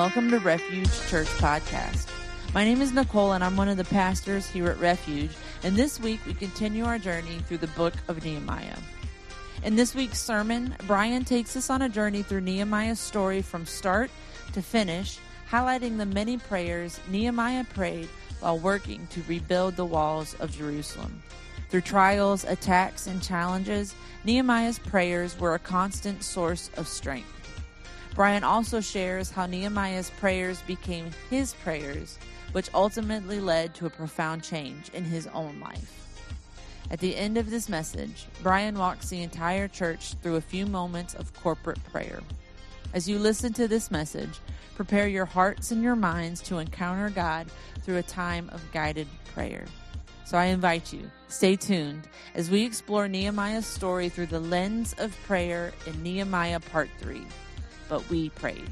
Welcome to Refuge Church Podcast. My name is Nicole, and I'm one of the pastors here at Refuge. And this week, we continue our journey through the book of Nehemiah. In this week's sermon, Brian takes us on a journey through Nehemiah's story from start to finish, highlighting the many prayers Nehemiah prayed while working to rebuild the walls of Jerusalem. Through trials, attacks, and challenges, Nehemiah's prayers were a constant source of strength. Brian also shares how Nehemiah's prayers became his prayers, which ultimately led to a profound change in his own life. At the end of this message, Brian walks the entire church through a few moments of corporate prayer. As you listen to this message, prepare your hearts and your minds to encounter God through a time of guided prayer. So I invite you, stay tuned as we explore Nehemiah's story through the lens of prayer in Nehemiah Part 3 but we prayed.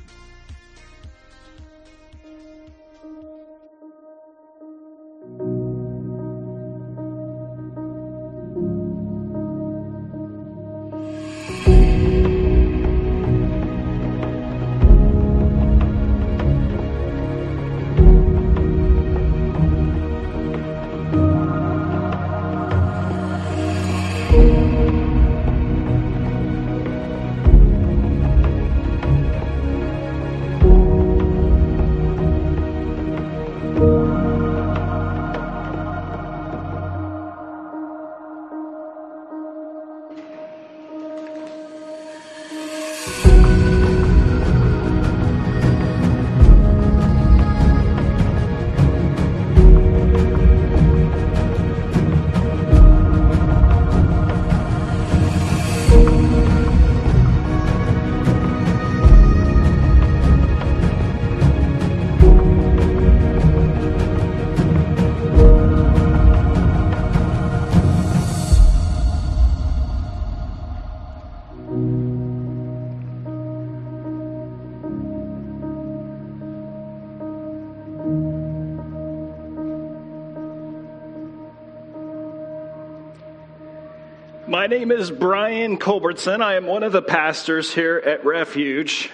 My name is Brian Culbertson. I am one of the pastors here at Refuge.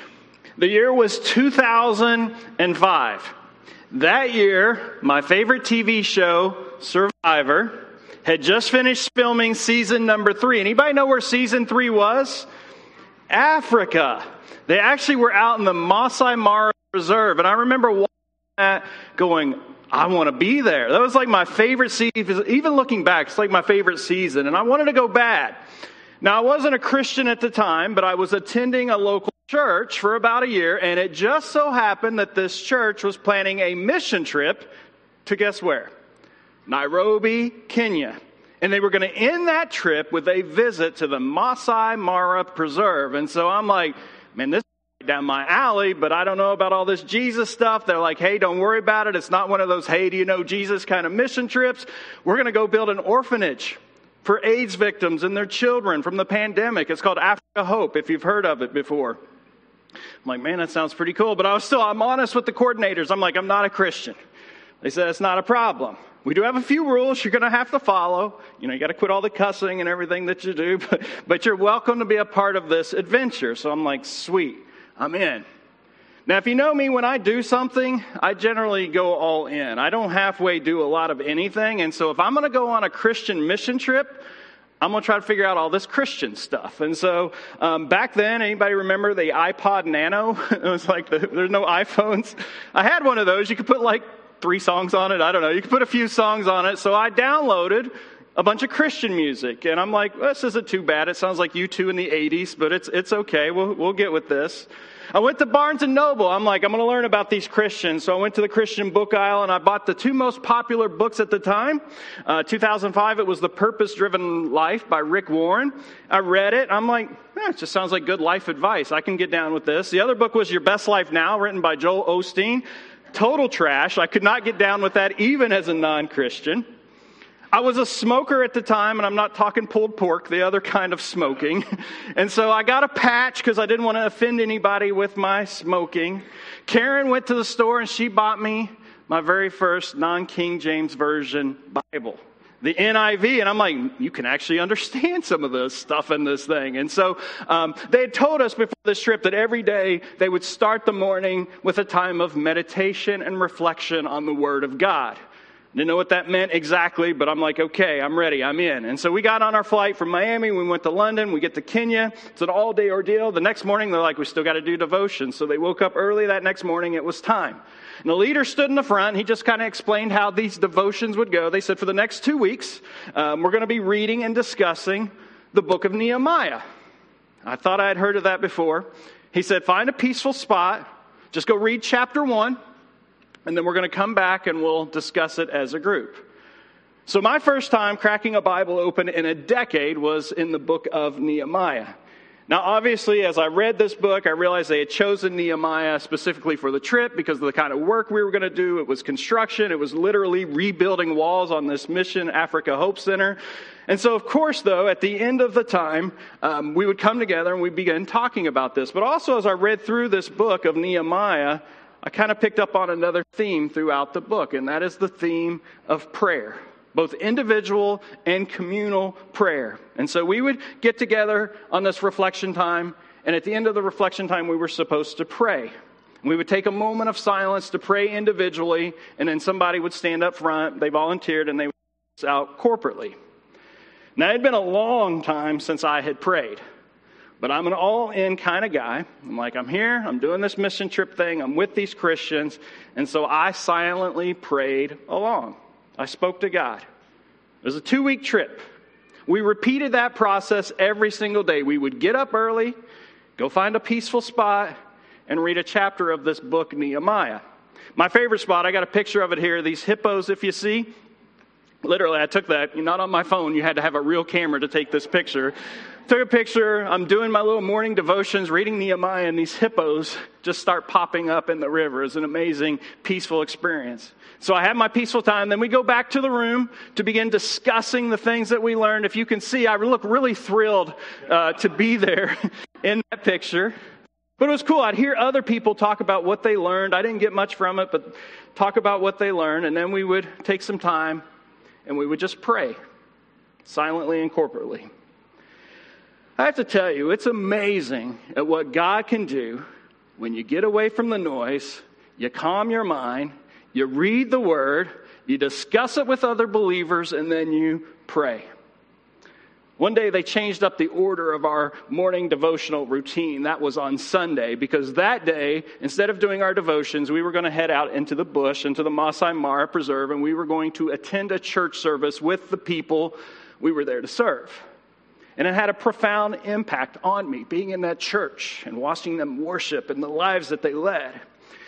The year was 2005. That year, my favorite TV show, Survivor, had just finished filming season number three. Anybody know where season three was? Africa. They actually were out in the Masai Mara Reserve. And I remember watching that going, I want to be there. That was like my favorite season. Even looking back, it's like my favorite season. And I wanted to go back. Now, I wasn't a Christian at the time, but I was attending a local church for about a year. And it just so happened that this church was planning a mission trip to guess where? Nairobi, Kenya. And they were going to end that trip with a visit to the Masai Mara Preserve. And so I'm like, man, this down my alley, but I don't know about all this Jesus stuff. They're like, hey, don't worry about it. It's not one of those, hey, do you know Jesus kind of mission trips. We're going to go build an orphanage for AIDS victims and their children from the pandemic. It's called Africa Hope, if you've heard of it before. I'm like, man, that sounds pretty cool. But I was still, I'm honest with the coordinators. I'm like, I'm not a Christian. They said, it's not a problem. We do have a few rules you're going to have to follow. You know, you got to quit all the cussing and everything that you do, but, but you're welcome to be a part of this adventure. So I'm like, sweet. I'm in. Now, if you know me, when I do something, I generally go all in. I don't halfway do a lot of anything. And so if I'm going to go on a Christian mission trip, I'm going to try to figure out all this Christian stuff. And so um, back then, anybody remember the iPod Nano? it was like the, there's no iPhones. I had one of those. You could put like three songs on it. I don't know. You could put a few songs on it. So I downloaded a bunch of Christian music. And I'm like, well, this isn't too bad. It sounds like U2 in the 80s, but it's, it's okay. We'll, we'll get with this. I went to Barnes and Noble. I'm like, I'm going to learn about these Christians. So I went to the Christian book aisle and I bought the two most popular books at the time. Uh, 2005, it was The Purpose Driven Life by Rick Warren. I read it. I'm like, eh, it just sounds like good life advice. I can get down with this. The other book was Your Best Life Now, written by Joel Osteen. Total trash. I could not get down with that even as a non Christian. I was a smoker at the time, and I'm not talking pulled pork, the other kind of smoking. And so I got a patch because I didn't want to offend anybody with my smoking. Karen went to the store and she bought me my very first non King James Version Bible. the NIV, and I'm like, you can actually understand some of the stuff in this thing. And so um, they had told us before this trip that every day they would start the morning with a time of meditation and reflection on the Word of God. Didn't know what that meant exactly, but I'm like, okay, I'm ready, I'm in. And so we got on our flight from Miami, we went to London, we get to Kenya. It's an all day ordeal. The next morning, they're like, we still got to do devotion. So they woke up early that next morning, it was time. And the leader stood in the front. He just kind of explained how these devotions would go. They said, for the next two weeks, um, we're going to be reading and discussing the book of Nehemiah. I thought I had heard of that before. He said, find a peaceful spot, just go read chapter one and then we're going to come back and we'll discuss it as a group. So, my first time cracking a Bible open in a decade was in the book of Nehemiah. Now, obviously, as I read this book, I realized they had chosen Nehemiah specifically for the trip because of the kind of work we were going to do. It was construction, it was literally rebuilding walls on this mission, Africa Hope Center. And so, of course, though, at the end of the time, um, we would come together and we'd begin talking about this. But also, as I read through this book of Nehemiah, I kind of picked up on another theme throughout the book, and that is the theme of prayer, both individual and communal prayer. And so we would get together on this reflection time, and at the end of the reflection time, we were supposed to pray. We would take a moment of silence to pray individually, and then somebody would stand up front. They volunteered, and they would out corporately. Now, it had been a long time since I had prayed. But I'm an all in kind of guy. I'm like, I'm here, I'm doing this mission trip thing, I'm with these Christians. And so I silently prayed along. I spoke to God. It was a two week trip. We repeated that process every single day. We would get up early, go find a peaceful spot, and read a chapter of this book, Nehemiah. My favorite spot, I got a picture of it here. These hippos, if you see, literally, I took that, not on my phone, you had to have a real camera to take this picture. Took a picture. I'm doing my little morning devotions, reading Nehemiah, and these hippos just start popping up in the river. It's an amazing, peaceful experience. So I have my peaceful time. Then we go back to the room to begin discussing the things that we learned. If you can see, I look really thrilled uh, to be there in that picture. But it was cool. I'd hear other people talk about what they learned. I didn't get much from it, but talk about what they learned. And then we would take some time and we would just pray silently and corporately. I have to tell you, it's amazing at what God can do when you get away from the noise, you calm your mind, you read the word, you discuss it with other believers, and then you pray. One day they changed up the order of our morning devotional routine. That was on Sunday because that day, instead of doing our devotions, we were going to head out into the bush, into the Masai Mara Preserve, and we were going to attend a church service with the people we were there to serve. And it had a profound impact on me, being in that church and watching them worship and the lives that they led.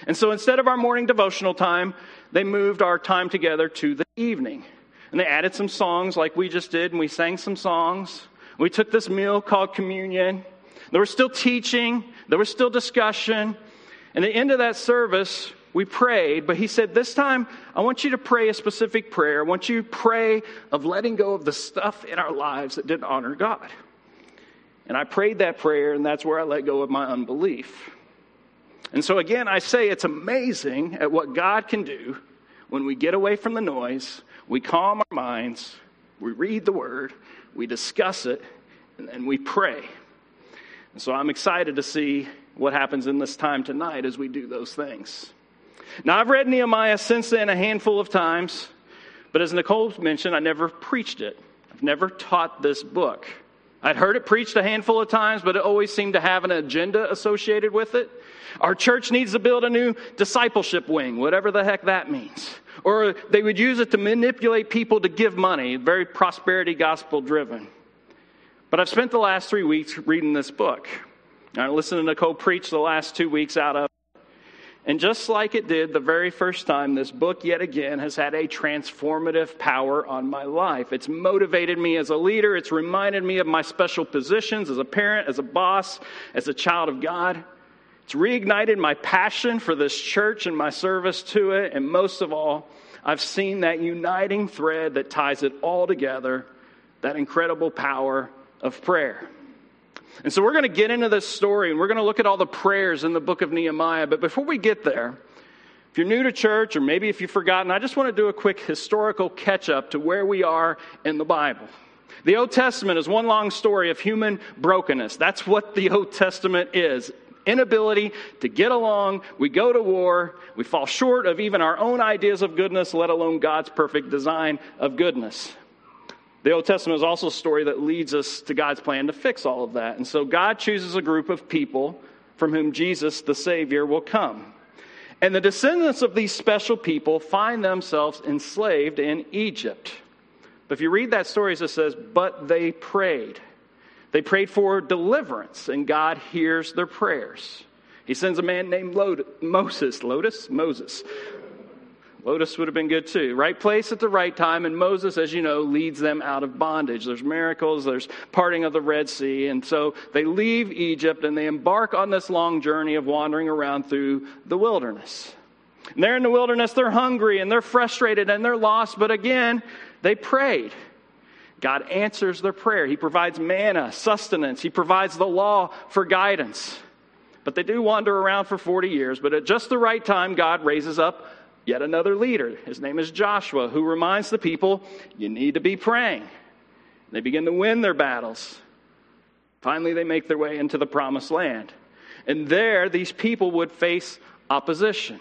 And so instead of our morning devotional time, they moved our time together to the evening. And they added some songs like we just did, and we sang some songs. We took this meal called communion. There was still teaching, there was still discussion. And the end of that service, we prayed, but he said, This time, I want you to pray a specific prayer. I want you to pray of letting go of the stuff in our lives that didn't honor God. And I prayed that prayer, and that's where I let go of my unbelief. And so, again, I say it's amazing at what God can do when we get away from the noise, we calm our minds, we read the word, we discuss it, and then we pray. And so I'm excited to see what happens in this time tonight as we do those things. Now, I've read Nehemiah since then a handful of times, but as Nicole mentioned, I never preached it. I've never taught this book. I'd heard it preached a handful of times, but it always seemed to have an agenda associated with it. Our church needs to build a new discipleship wing, whatever the heck that means. Or they would use it to manipulate people to give money, very prosperity gospel driven. But I've spent the last three weeks reading this book. I listened to Nicole preach the last two weeks out of and just like it did the very first time, this book yet again has had a transformative power on my life. It's motivated me as a leader. It's reminded me of my special positions as a parent, as a boss, as a child of God. It's reignited my passion for this church and my service to it. And most of all, I've seen that uniting thread that ties it all together, that incredible power of prayer. And so we're going to get into this story and we're going to look at all the prayers in the book of Nehemiah. But before we get there, If you're new to church, or maybe if you've forgotten, I just want to do a quick historical catch up to where we are in the Bible. The Old Testament is one long story of human brokenness. That's what the Old Testament is inability to get along. We go to war. We fall short of even our own ideas of goodness, let alone God's perfect design of goodness. The Old Testament is also a story that leads us to God's plan to fix all of that. And so God chooses a group of people from whom Jesus, the Savior, will come. And the descendants of these special people find themselves enslaved in Egypt. But if you read that story, it says, But they prayed. They prayed for deliverance, and God hears their prayers. He sends a man named Moses, Lotus? Moses, Lotus would have been good too. Right place at the right time, and Moses, as you know, leads them out of bondage. There's miracles, there's parting of the Red Sea, and so they leave Egypt and they embark on this long journey of wandering around through the wilderness. And they're in the wilderness, they're hungry and they're frustrated and they're lost, but again, they prayed. God answers their prayer. He provides manna, sustenance, He provides the law for guidance. But they do wander around for 40 years, but at just the right time, God raises up yet another leader. His name is Joshua, who reminds the people, you need to be praying. They begin to win their battles. Finally, they make their way into the promised land. And there, these people would face opposition.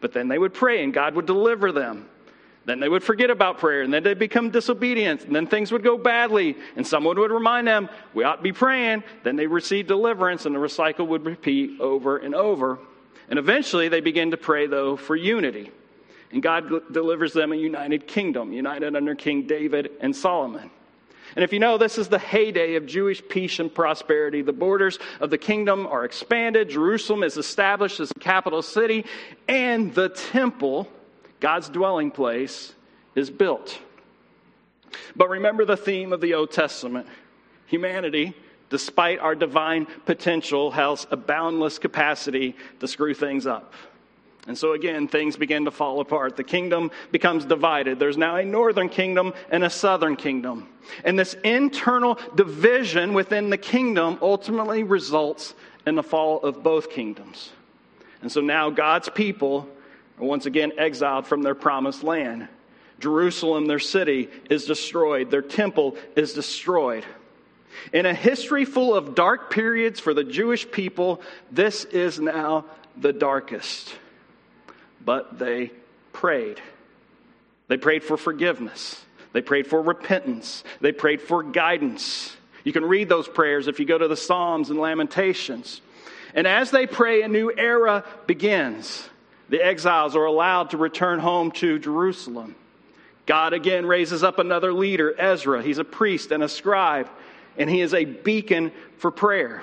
But then they would pray, and God would deliver them. Then they would forget about prayer, and then they'd become disobedient, and then things would go badly, and someone would remind them, We ought to be praying. Then they receive deliverance, and the recycle would repeat over and over and eventually they begin to pray, though, for unity. And God delivers them a united kingdom, united under King David and Solomon. And if you know, this is the heyday of Jewish peace and prosperity. The borders of the kingdom are expanded, Jerusalem is established as the capital city, and the temple, God's dwelling place, is built. But remember the theme of the Old Testament humanity despite our divine potential, has a boundless capacity to screw things up. And so again, things begin to fall apart. The kingdom becomes divided. There's now a northern kingdom and a southern kingdom. And this internal division within the kingdom ultimately results in the fall of both kingdoms. And so now God's people are once again exiled from their promised land. Jerusalem, their city, is destroyed. Their temple is destroyed. In a history full of dark periods for the Jewish people, this is now the darkest. But they prayed. They prayed for forgiveness. They prayed for repentance. They prayed for guidance. You can read those prayers if you go to the Psalms and Lamentations. And as they pray, a new era begins. The exiles are allowed to return home to Jerusalem. God again raises up another leader, Ezra. He's a priest and a scribe and he is a beacon for prayer.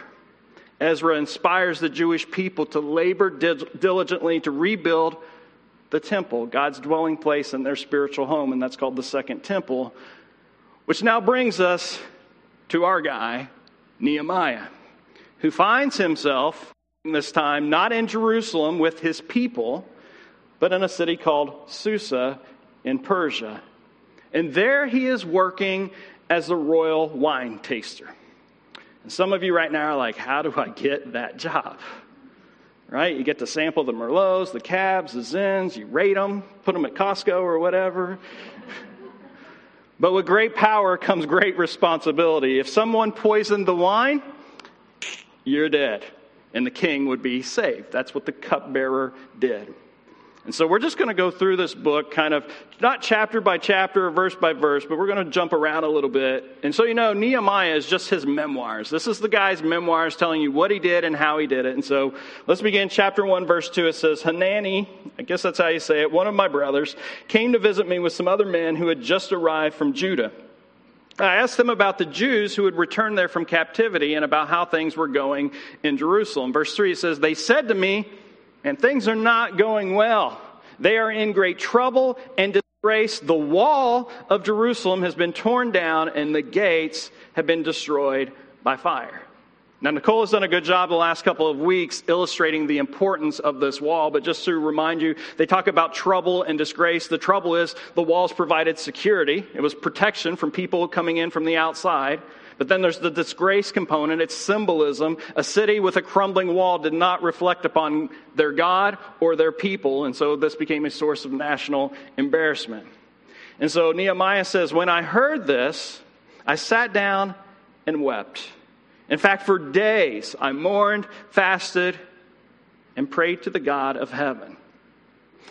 Ezra inspires the Jewish people to labor diligently to rebuild the temple, God's dwelling place and their spiritual home, and that's called the Second Temple, which now brings us to our guy, Nehemiah, who finds himself this time not in Jerusalem with his people, but in a city called Susa in Persia. And there he is working as a royal wine taster. And some of you right now are like, how do I get that job? Right? You get to sample the Merlots, the Cabs, the Zins, you rate them, put them at Costco or whatever. But with great power comes great responsibility. If someone poisoned the wine, you're dead. And the king would be saved. That's what the cupbearer did. And so we're just going to go through this book kind of not chapter by chapter verse by verse, but we're going to jump around a little bit. And so, you know, Nehemiah is just his memoirs. This is the guy's memoirs telling you what he did and how he did it. And so let's begin chapter 1, verse 2. It says, Hanani, I guess that's how you say it, one of my brothers, came to visit me with some other men who had just arrived from Judah. I asked them about the Jews who had returned there from captivity and about how things were going in Jerusalem. Verse 3 says, They said to me, and things are not going well. They are in great trouble and disgrace. The wall of Jerusalem has been torn down, and the gates have been destroyed by fire. Now, Nicole has done a good job the last couple of weeks illustrating the importance of this wall, but just to remind you, they talk about trouble and disgrace. The trouble is the walls provided security, it was protection from people coming in from the outside. But then there's the disgrace component. It's symbolism. A city with a crumbling wall did not reflect upon their God or their people, and so this became a source of national embarrassment. And so Nehemiah says, When I heard this, I sat down and wept. In fact, for days I mourned, fasted, and prayed to the God of heaven.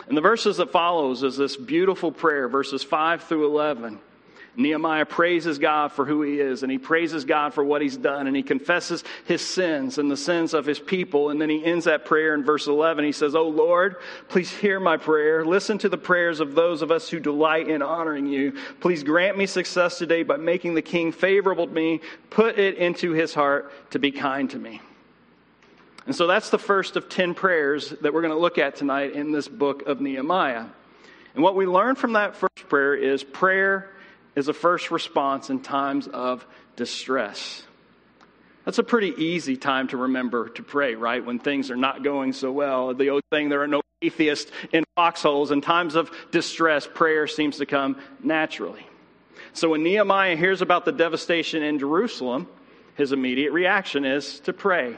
And the verses that follows is this beautiful prayer, verses 5 through 11. Nehemiah praises God for who he is, and he praises God for what he's done, and he confesses his sins and the sins of his people. And then he ends that prayer in verse 11. He says, Oh Lord, please hear my prayer. Listen to the prayers of those of us who delight in honoring you. Please grant me success today by making the king favorable to me. Put it into his heart to be kind to me. And so that's the first of 10 prayers that we're going to look at tonight in this book of Nehemiah. And what we learn from that first prayer is prayer is a first response in times of distress. That's a pretty easy time to remember to pray, right? When things are not going so well. The old thing, there are no atheists in foxholes. In times of distress, prayer seems to come naturally. So when Nehemiah hears about the devastation in Jerusalem, his immediate reaction is to pray.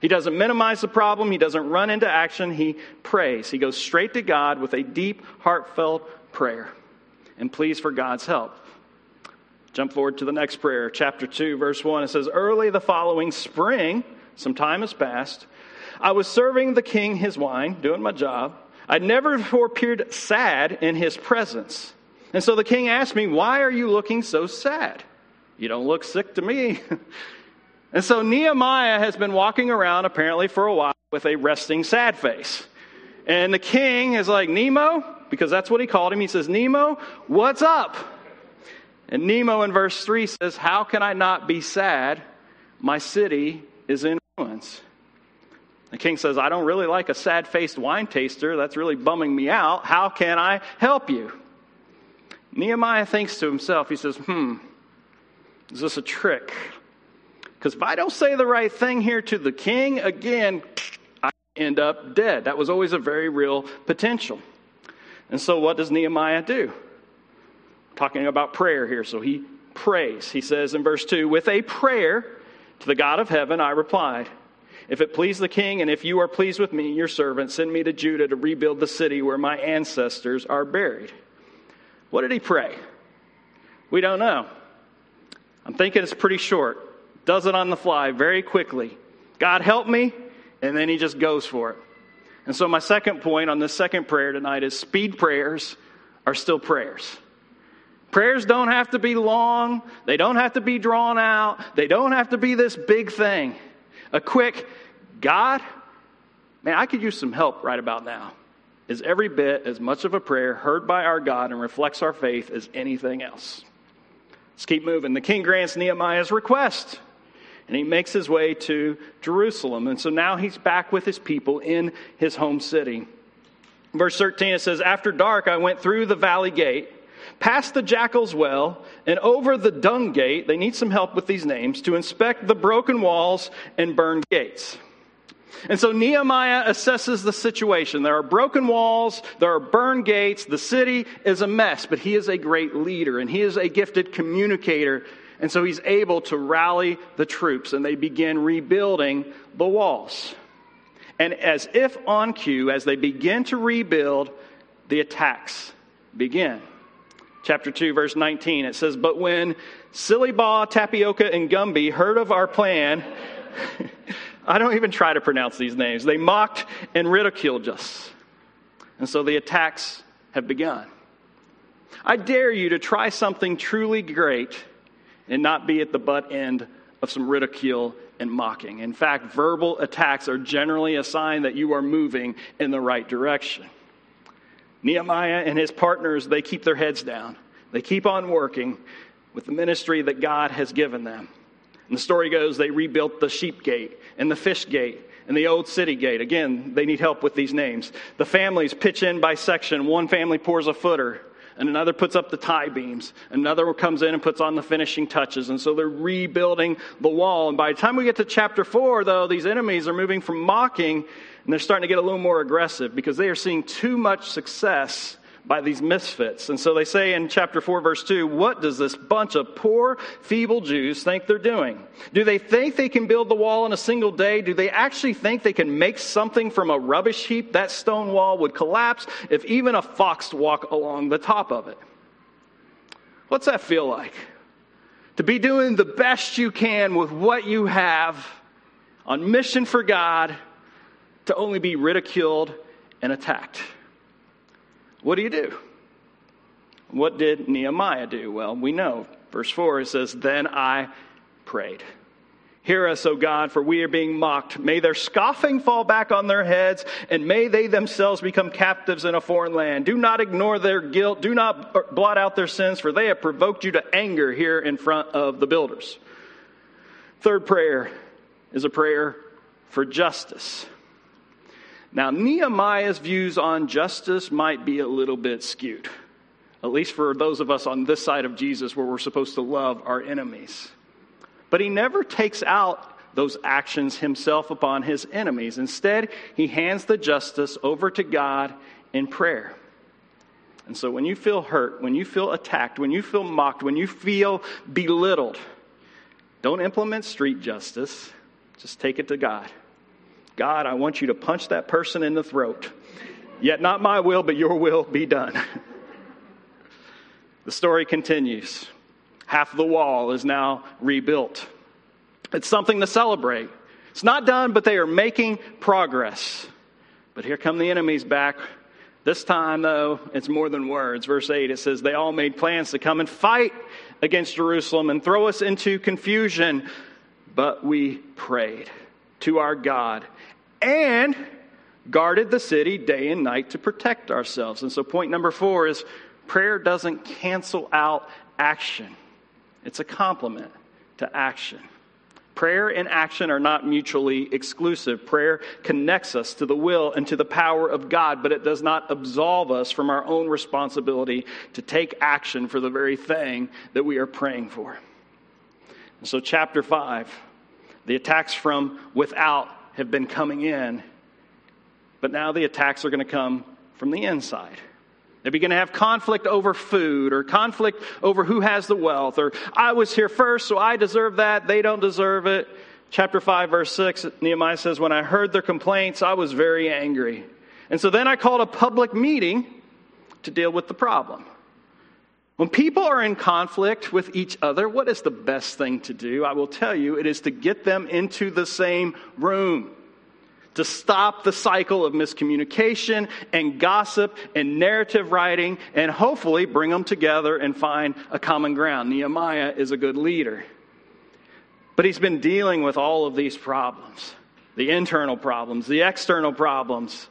He doesn't minimize the problem, he doesn't run into action, he prays. He goes straight to God with a deep, heartfelt prayer and pleads for God's help. Jump forward to the next prayer, chapter 2, verse 1. It says, Early the following spring, some time has passed, I was serving the king his wine, doing my job. I'd never before appeared sad in his presence. And so the king asked me, Why are you looking so sad? You don't look sick to me. and so Nehemiah has been walking around apparently for a while with a resting sad face. And the king is like, Nemo, because that's what he called him. He says, Nemo, what's up? And Nemo in verse 3 says, How can I not be sad? My city is in ruins. The king says, I don't really like a sad faced wine taster. That's really bumming me out. How can I help you? Nehemiah thinks to himself, he says, Hmm, is this a trick? Because if I don't say the right thing here to the king, again, I end up dead. That was always a very real potential. And so, what does Nehemiah do? Talking about prayer here. So he prays. He says in verse 2 With a prayer to the God of heaven, I replied, If it please the king, and if you are pleased with me, your servant, send me to Judah to rebuild the city where my ancestors are buried. What did he pray? We don't know. I'm thinking it's pretty short. Does it on the fly very quickly. God help me, and then he just goes for it. And so, my second point on this second prayer tonight is speed prayers are still prayers. Prayers don't have to be long, they don't have to be drawn out, they don't have to be this big thing. A quick, God, man, I could use some help right about now, is every bit as much of a prayer heard by our God and reflects our faith as anything else. Let's keep moving. The king grants Nehemiah's request and he makes his way to Jerusalem. And so now he's back with his people in his home city. Verse 13 it says, After dark, I went through the valley gate past the jackal's well, and over the dung gate, they need some help with these names, to inspect the broken walls and burned gates. And so Nehemiah assesses the situation. There are broken walls, there are burned gates, the city is a mess, but he is a great leader and he is a gifted communicator. And so he's able to rally the troops and they begin rebuilding the walls. And as if on cue, as they begin to rebuild, the attacks begin chapter 2, verse 19. It says, But when Silly Sillybaw, Tapioca, and Gumby heard of our plan, I don't even try to pronounce these names. They mocked and ridiculed us. And so the attacks have begun. I dare you to try something truly great and not be at the butt end of some ridicule and mocking. In fact, verbal attacks are generally a sign that you are moving in the right direction. Nehemiah and his partners, they keep their heads down. They keep on working with the ministry that God has given them. And the story goes they rebuilt the sheep gate and the fish gate and the old city gate. Again, they need help with these names. The families pitch in by section. One family pours a footer, and another puts up the tie beams. Another comes in and puts on the finishing touches. And so they're rebuilding the wall. And by the time we get to chapter four, though, these enemies are moving from mocking and they're starting to get a little more aggressive because they are seeing too much success by these misfits. And so they say in chapter 4, verse 2, what does this bunch of poor, feeble Jews think they're doing? Do they think they can build the wall in a single day? Do they actually think they can make something from a rubbish heap? That stone wall would collapse if even a fox walked along the top of it. What's that feel like? To be doing the best you can with what you have on mission for God, to only be ridiculed and attacked. What do you do? What did Nehemiah do? Well, we know. Verse 4 it says, Then I prayed. Hear us, O God, for we are being mocked. May their scoffing fall back on their heads, and may they themselves become captives in a foreign land. Do not ignore their guilt. Do not blot out their sins, for they have provoked you to anger here in front of the builders. Third prayer is a prayer for justice. Now, Nehemiah's views on justice might be a little bit skewed, at least for those of us on this side of Jesus where we're supposed to love our enemies. But he never takes out those actions himself upon his enemies. Instead, he hands the justice over to God in prayer. And so when you feel hurt, when you feel attacked, when you feel mocked, when you feel belittled, don't implement street justice. Just take it to God. God, I want you to punch that person in the throat. Yet not my will, but your will be done. the story continues. Half the wall is now rebuilt. It's something to celebrate. It's not done, but they are making progress. But here come the enemies back. This time, though, it's more than words. Verse 8, it says, They all made plans to come and fight against Jerusalem and throw us into confusion. But we prayed to our God and guarded the city day and night to protect ourselves. And so, point number four is prayer doesn't cancel out action, it's a complement to action. Prayer and action are not mutually exclusive. Prayer connects us to the will and to the power of God, but it does not absolve us from our own responsibility to take action for the very thing that we are praying for. And so, chapter 5, the attacks from without have been coming in, but now the attacks are going to come from the inside. They begin to have conflict over food or conflict over who has the wealth or I was here first, so I deserve that. They don't deserve it. Chapter 5, verse 6, Nehemiah says, When I heard their complaints, I was very angry. And so then I called a public meeting to deal with the problem. When people are in conflict with each other, what is the best thing to do? I will tell you, it is to get them into the same room. To stop the cycle of miscommunication and gossip and narrative writing, and hopefully bring them together and find a common ground. Nehemiah is a good leader. But he's been dealing with all of these problems the internal problems, the external problems,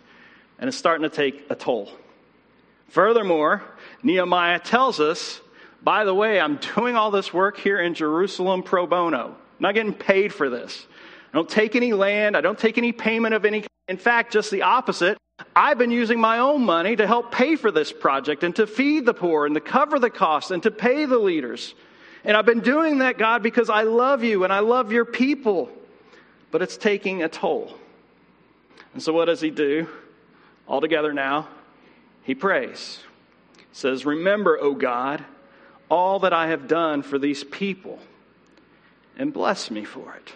and it's starting to take a toll. Furthermore, Nehemiah tells us, by the way, I'm doing all this work here in Jerusalem pro bono. I'm not getting paid for this. I don't take any land. I don't take any payment of any. In fact, just the opposite. I've been using my own money to help pay for this project and to feed the poor and to cover the costs and to pay the leaders. And I've been doing that, God, because I love you and I love your people. But it's taking a toll. And so, what does he do? All together now, he prays says, Remember, O God, all that I have done for these people, and bless me for it.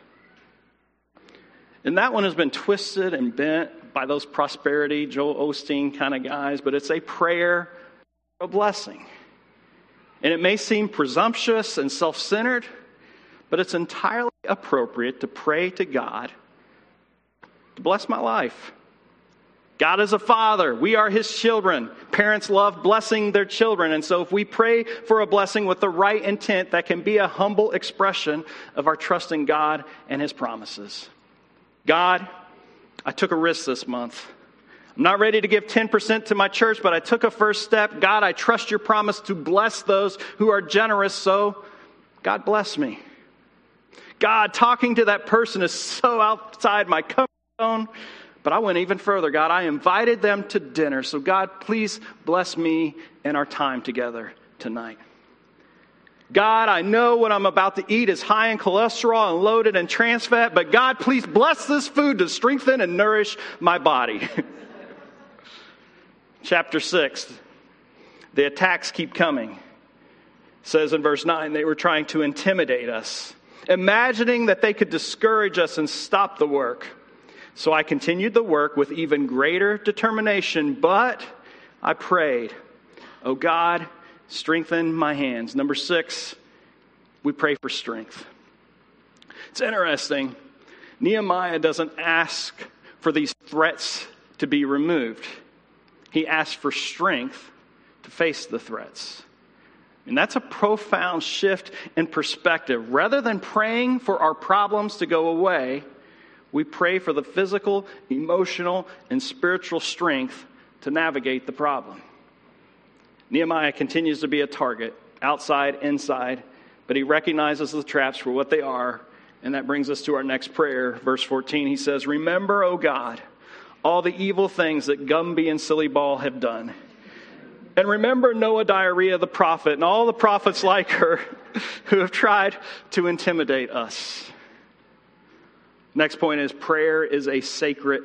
And that one has been twisted and bent by those prosperity, Joel Osteen kind of guys, but it's a prayer a blessing. And it may seem presumptuous and self centered, but it's entirely appropriate to pray to God to bless my life God is a father. We are his children. Parents love blessing their children. And so if we pray for a blessing with the right intent, that can be a humble expression of our trust in God and his promises. God, I took a risk this month. I'm not ready to give 10% to my church, but I took a first step. God, I trust your promise to bless those who are generous. So, God bless me. God, talking to that person is so outside my comfort zone. But I went even further, God. I invited them to dinner. So, God, please bless me and our time together tonight. God, I know what I'm about to eat is high in cholesterol and loaded in trans fat, but God, please bless this food to strengthen and nourish my body. Chapter 6 The attacks keep coming. It says in verse 9, they were trying to intimidate us, imagining that they could discourage us and stop the work. So I continued the work with even greater determination, but I prayed, Oh God, strengthen my hands. Number six, we pray for strength. It's interesting. Nehemiah doesn't ask for these threats to be removed, he asks for strength to face the threats. And that's a profound shift in perspective. Rather than praying for our problems to go away, we pray for the physical, emotional, and spiritual strength to navigate the problem. Nehemiah continues to be a target, outside, inside, but he recognizes the traps for what they are. And that brings us to our next prayer. Verse 14, he says, Remember, O God, all the evil things that Gumby and Silly Ball have done. And remember Noadiah the prophet and all the prophets like her who have tried to intimidate us. Next point is prayer is a sacred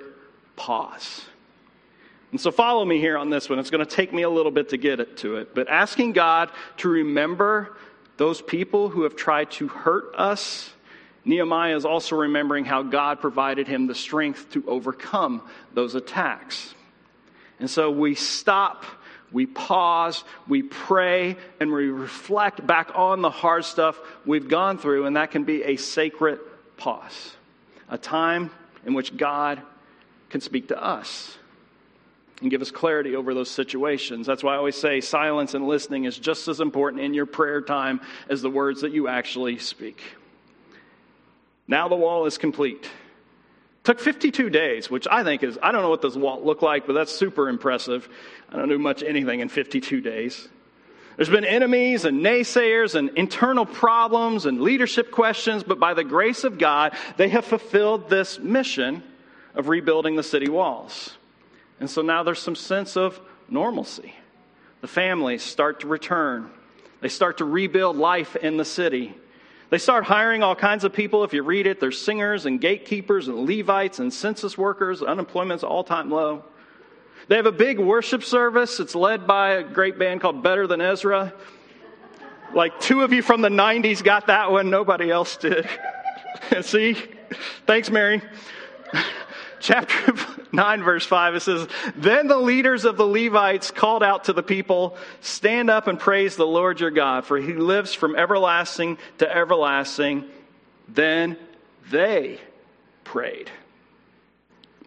pause. And so follow me here on this one. It's going to take me a little bit to get it to it. But asking God to remember those people who have tried to hurt us, Nehemiah is also remembering how God provided him the strength to overcome those attacks. And so we stop, we pause, we pray, and we reflect back on the hard stuff we've gone through, and that can be a sacred pause, a time in which God can speak to us and give us clarity over those situations. That's why I always say silence and listening is just as important in your prayer time as the words that you actually speak. Now the wall is complete. Took 52 days, which I think is, I don't know what this wall looked like, but that's super impressive. I don't do much anything in 52 days. There's been enemies and naysayers and internal problems and leadership questions, but by the grace of God, they have fulfilled this mission of rebuilding the city walls. And so now there's some sense of normalcy. The families start to return, they start to rebuild life in the city. They start hiring all kinds of people. If you read it, there's singers and gatekeepers and Levites and census workers. Unemployment's all time low. They have a big worship service. It's led by a great band called Better Than Ezra. Like two of you from the 90s got that one, nobody else did. See? Thanks, Mary chapter 9, verse 5, it says, Then the leaders of the Levites called out to the people, Stand up and praise the Lord your God, for he lives from everlasting to everlasting. Then they prayed.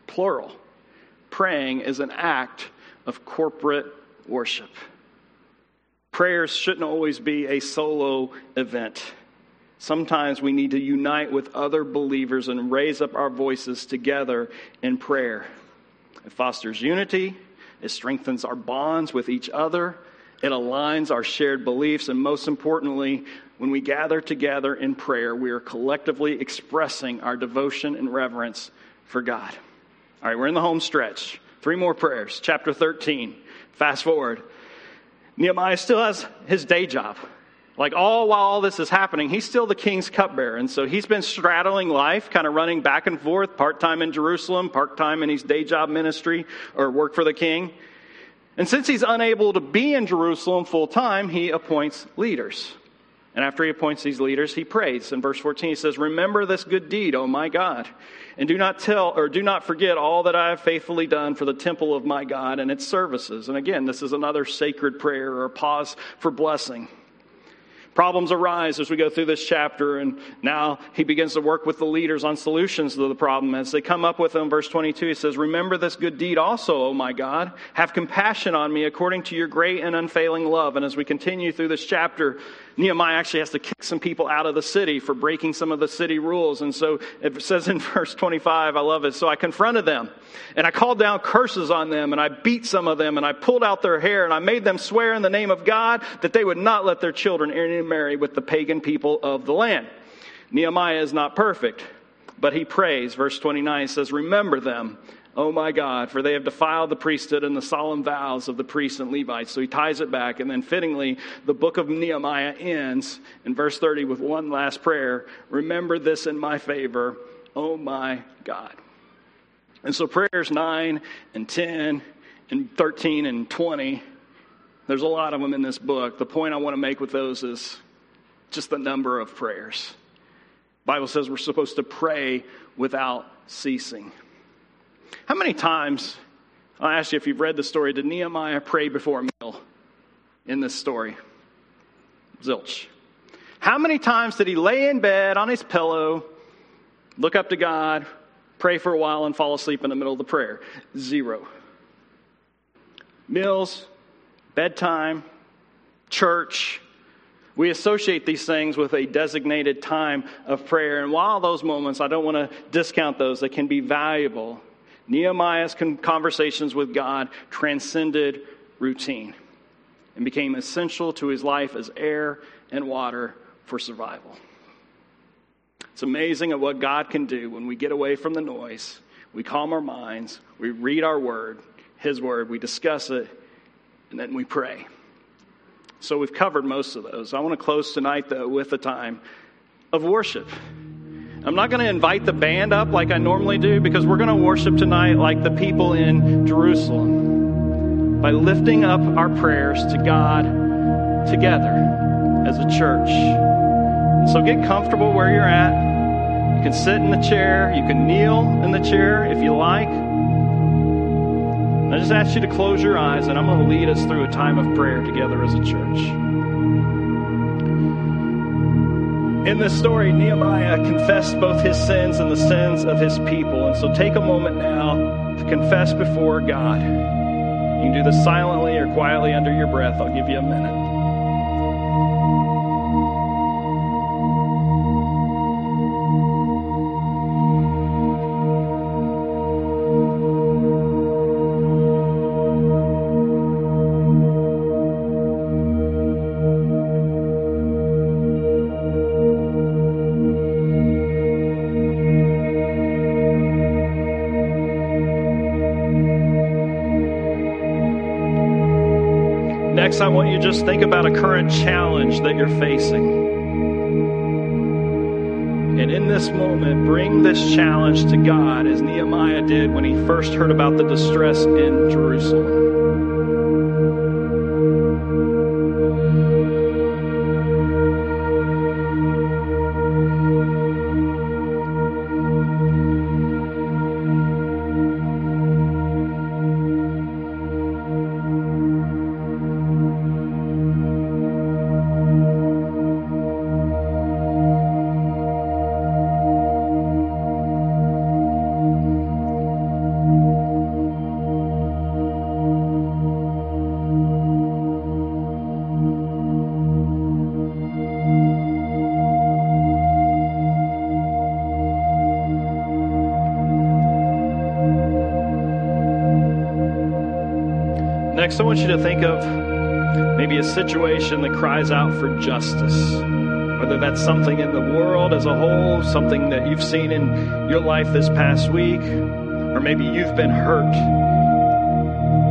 Plural. Praying is an act of corporate worship. Prayers shouldn't always be a solo event. Sometimes we need to unite with other believers and raise up our voices together in prayer. It fosters unity, it strengthens our bonds with each other, it aligns our shared beliefs, and most importantly, when we gather together in prayer, we are collectively expressing our devotion and reverence for God. All right, we're in the home stretch. Three more prayers. Chapter 13. Fast forward. Nehemiah still has his day job. Like all while all this is happening, he's still the king's cupbearer. And so he's been straddling life, kind of running back and forth, part time in Jerusalem, part time in his day job ministry or work for the king. And since he's unable to be in Jerusalem full time, he appoints leaders. And after he appoints these leaders, he prays. In verse 14, he says, Remember this good deed, O my God, and do not tell or do not forget all that I have faithfully done for the temple of my God and its services. And again, this is another sacred prayer or pause for blessing. Problems arise as we go through this chapter, and now he begins to work with the leaders on solutions to the problem. As they come up with them, verse 22, he says, Remember this good deed also, O my God. Have compassion on me according to your great and unfailing love. And as we continue through this chapter, Nehemiah actually has to kick some people out of the city for breaking some of the city rules. And so it says in verse 25, I love it. So I confronted them and I called down curses on them and I beat some of them and I pulled out their hair and I made them swear in the name of God that they would not let their children intermarry with the pagan people of the land. Nehemiah is not perfect, but he prays. Verse 29 says, Remember them Oh my God, for they have defiled the priesthood and the solemn vows of the priests and Levites. So he ties it back. And then fittingly, the book of Nehemiah ends in verse 30 with one last prayer Remember this in my favor, oh my God. And so prayers 9 and 10 and 13 and 20 There's a lot of them in this book. The point I want to make with those is just the number of prayers. The Bible says we're supposed to pray without ceasing. How many times, I'll ask you if you've read the story, did Nehemiah pray before a meal in this story? Zilch. How many times did he lay in bed on his pillow, look up to God, pray for a while, and fall asleep in the middle of the prayer? Zero. Meals, bedtime, church, we associate these things with a designated time of prayer. And while those moments, I don't want to discount those, they can be valuable. Nehemiah's conversations with God transcended routine and became essential to his life as air and water for survival. It's amazing at what God can do when we get away from the noise, we calm our minds, we read our word, his word, we discuss it, and then we pray. So we've covered most of those. I want to close tonight, though, with a time of worship. I'm not going to invite the band up like I normally do because we're going to worship tonight like the people in Jerusalem by lifting up our prayers to God together as a church. So get comfortable where you're at. You can sit in the chair, you can kneel in the chair if you like. I just ask you to close your eyes, and I'm going to lead us through a time of prayer together as a church. In this story, Nehemiah confessed both his sins and the sins of his people. And so take a moment now to confess before God. You can do this silently or quietly under your breath. I'll give you a minute. Next, I want you to just think about a current challenge that you're facing. And in this moment, bring this challenge to God as Nehemiah did when he first heard about the distress in Jerusalem. You to think of maybe a situation that cries out for justice. Whether that's something in the world as a whole, something that you've seen in your life this past week, or maybe you've been hurt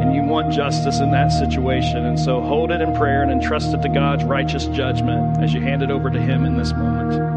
and you want justice in that situation. And so hold it in prayer and entrust it to God's righteous judgment as you hand it over to Him in this moment.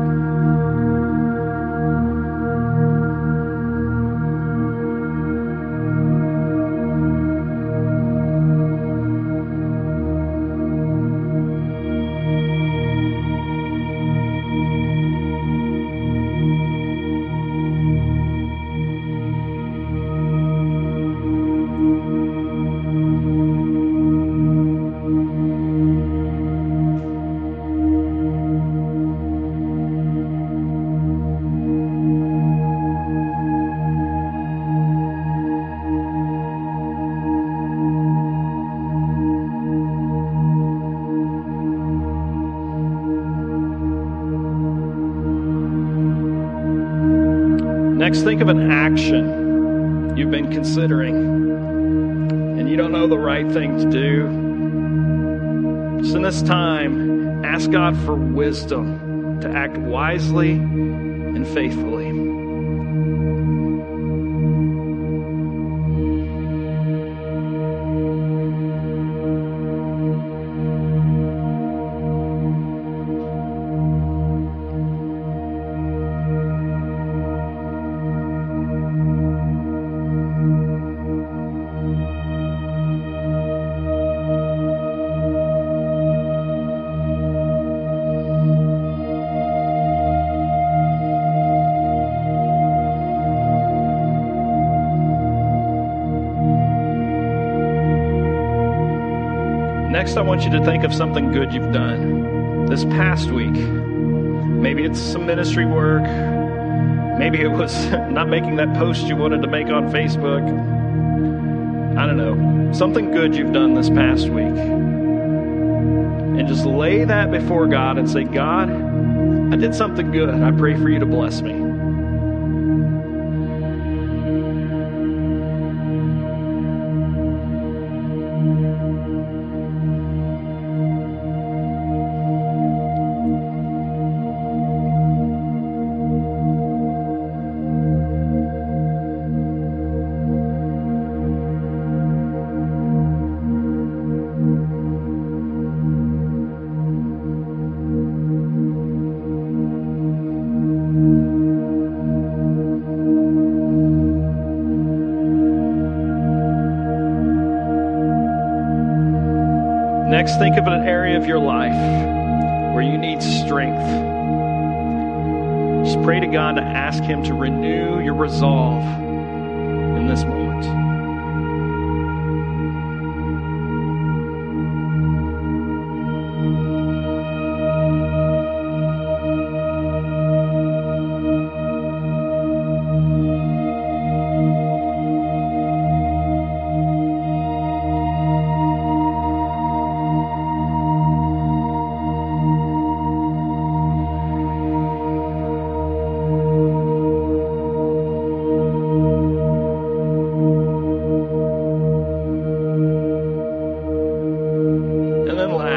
Think of an action you've been considering and you don't know the right thing to do. Just in this time, ask God for wisdom to act wisely and faithfully. Want you to think of something good you've done this past week. Maybe it's some ministry work. Maybe it was not making that post you wanted to make on Facebook. I don't know. Something good you've done this past week. And just lay that before God and say, God, I did something good. I pray for you to bless me. Next, think of an area of your life where you need strength. Just pray to God to ask Him to renew your resolve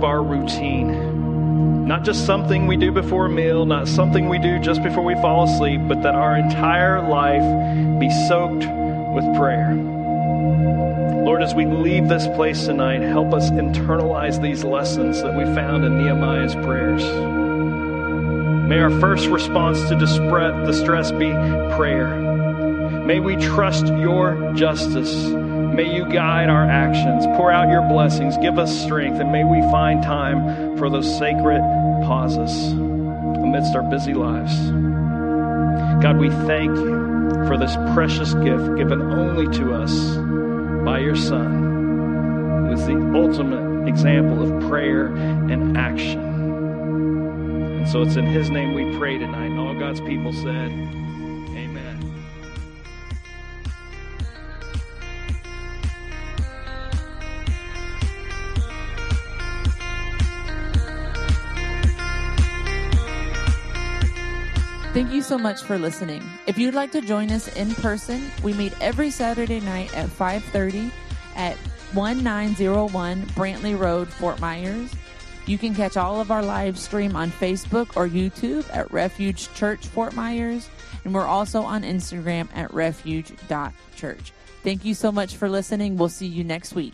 of our routine. Not just something we do before a meal, not something we do just before we fall asleep, but that our entire life be soaked with prayer. Lord, as we leave this place tonight, help us internalize these lessons that we found in Nehemiah's prayers. May our first response to distress be prayer. May we trust your justice May you guide our actions, pour out your blessings, give us strength, and may we find time for those sacred pauses amidst our busy lives. God, we thank you for this precious gift given only to us by your Son, who is the ultimate example of prayer and action. And so it's in his name we pray tonight. And all God's people said, Thank you so much for listening. If you'd like to join us in person, we meet every Saturday night at 5:30 at 1901 Brantley Road, Fort Myers. You can catch all of our live stream on Facebook or YouTube at Refuge Church Fort Myers, and we're also on Instagram at refuge.church. Thank you so much for listening. We'll see you next week.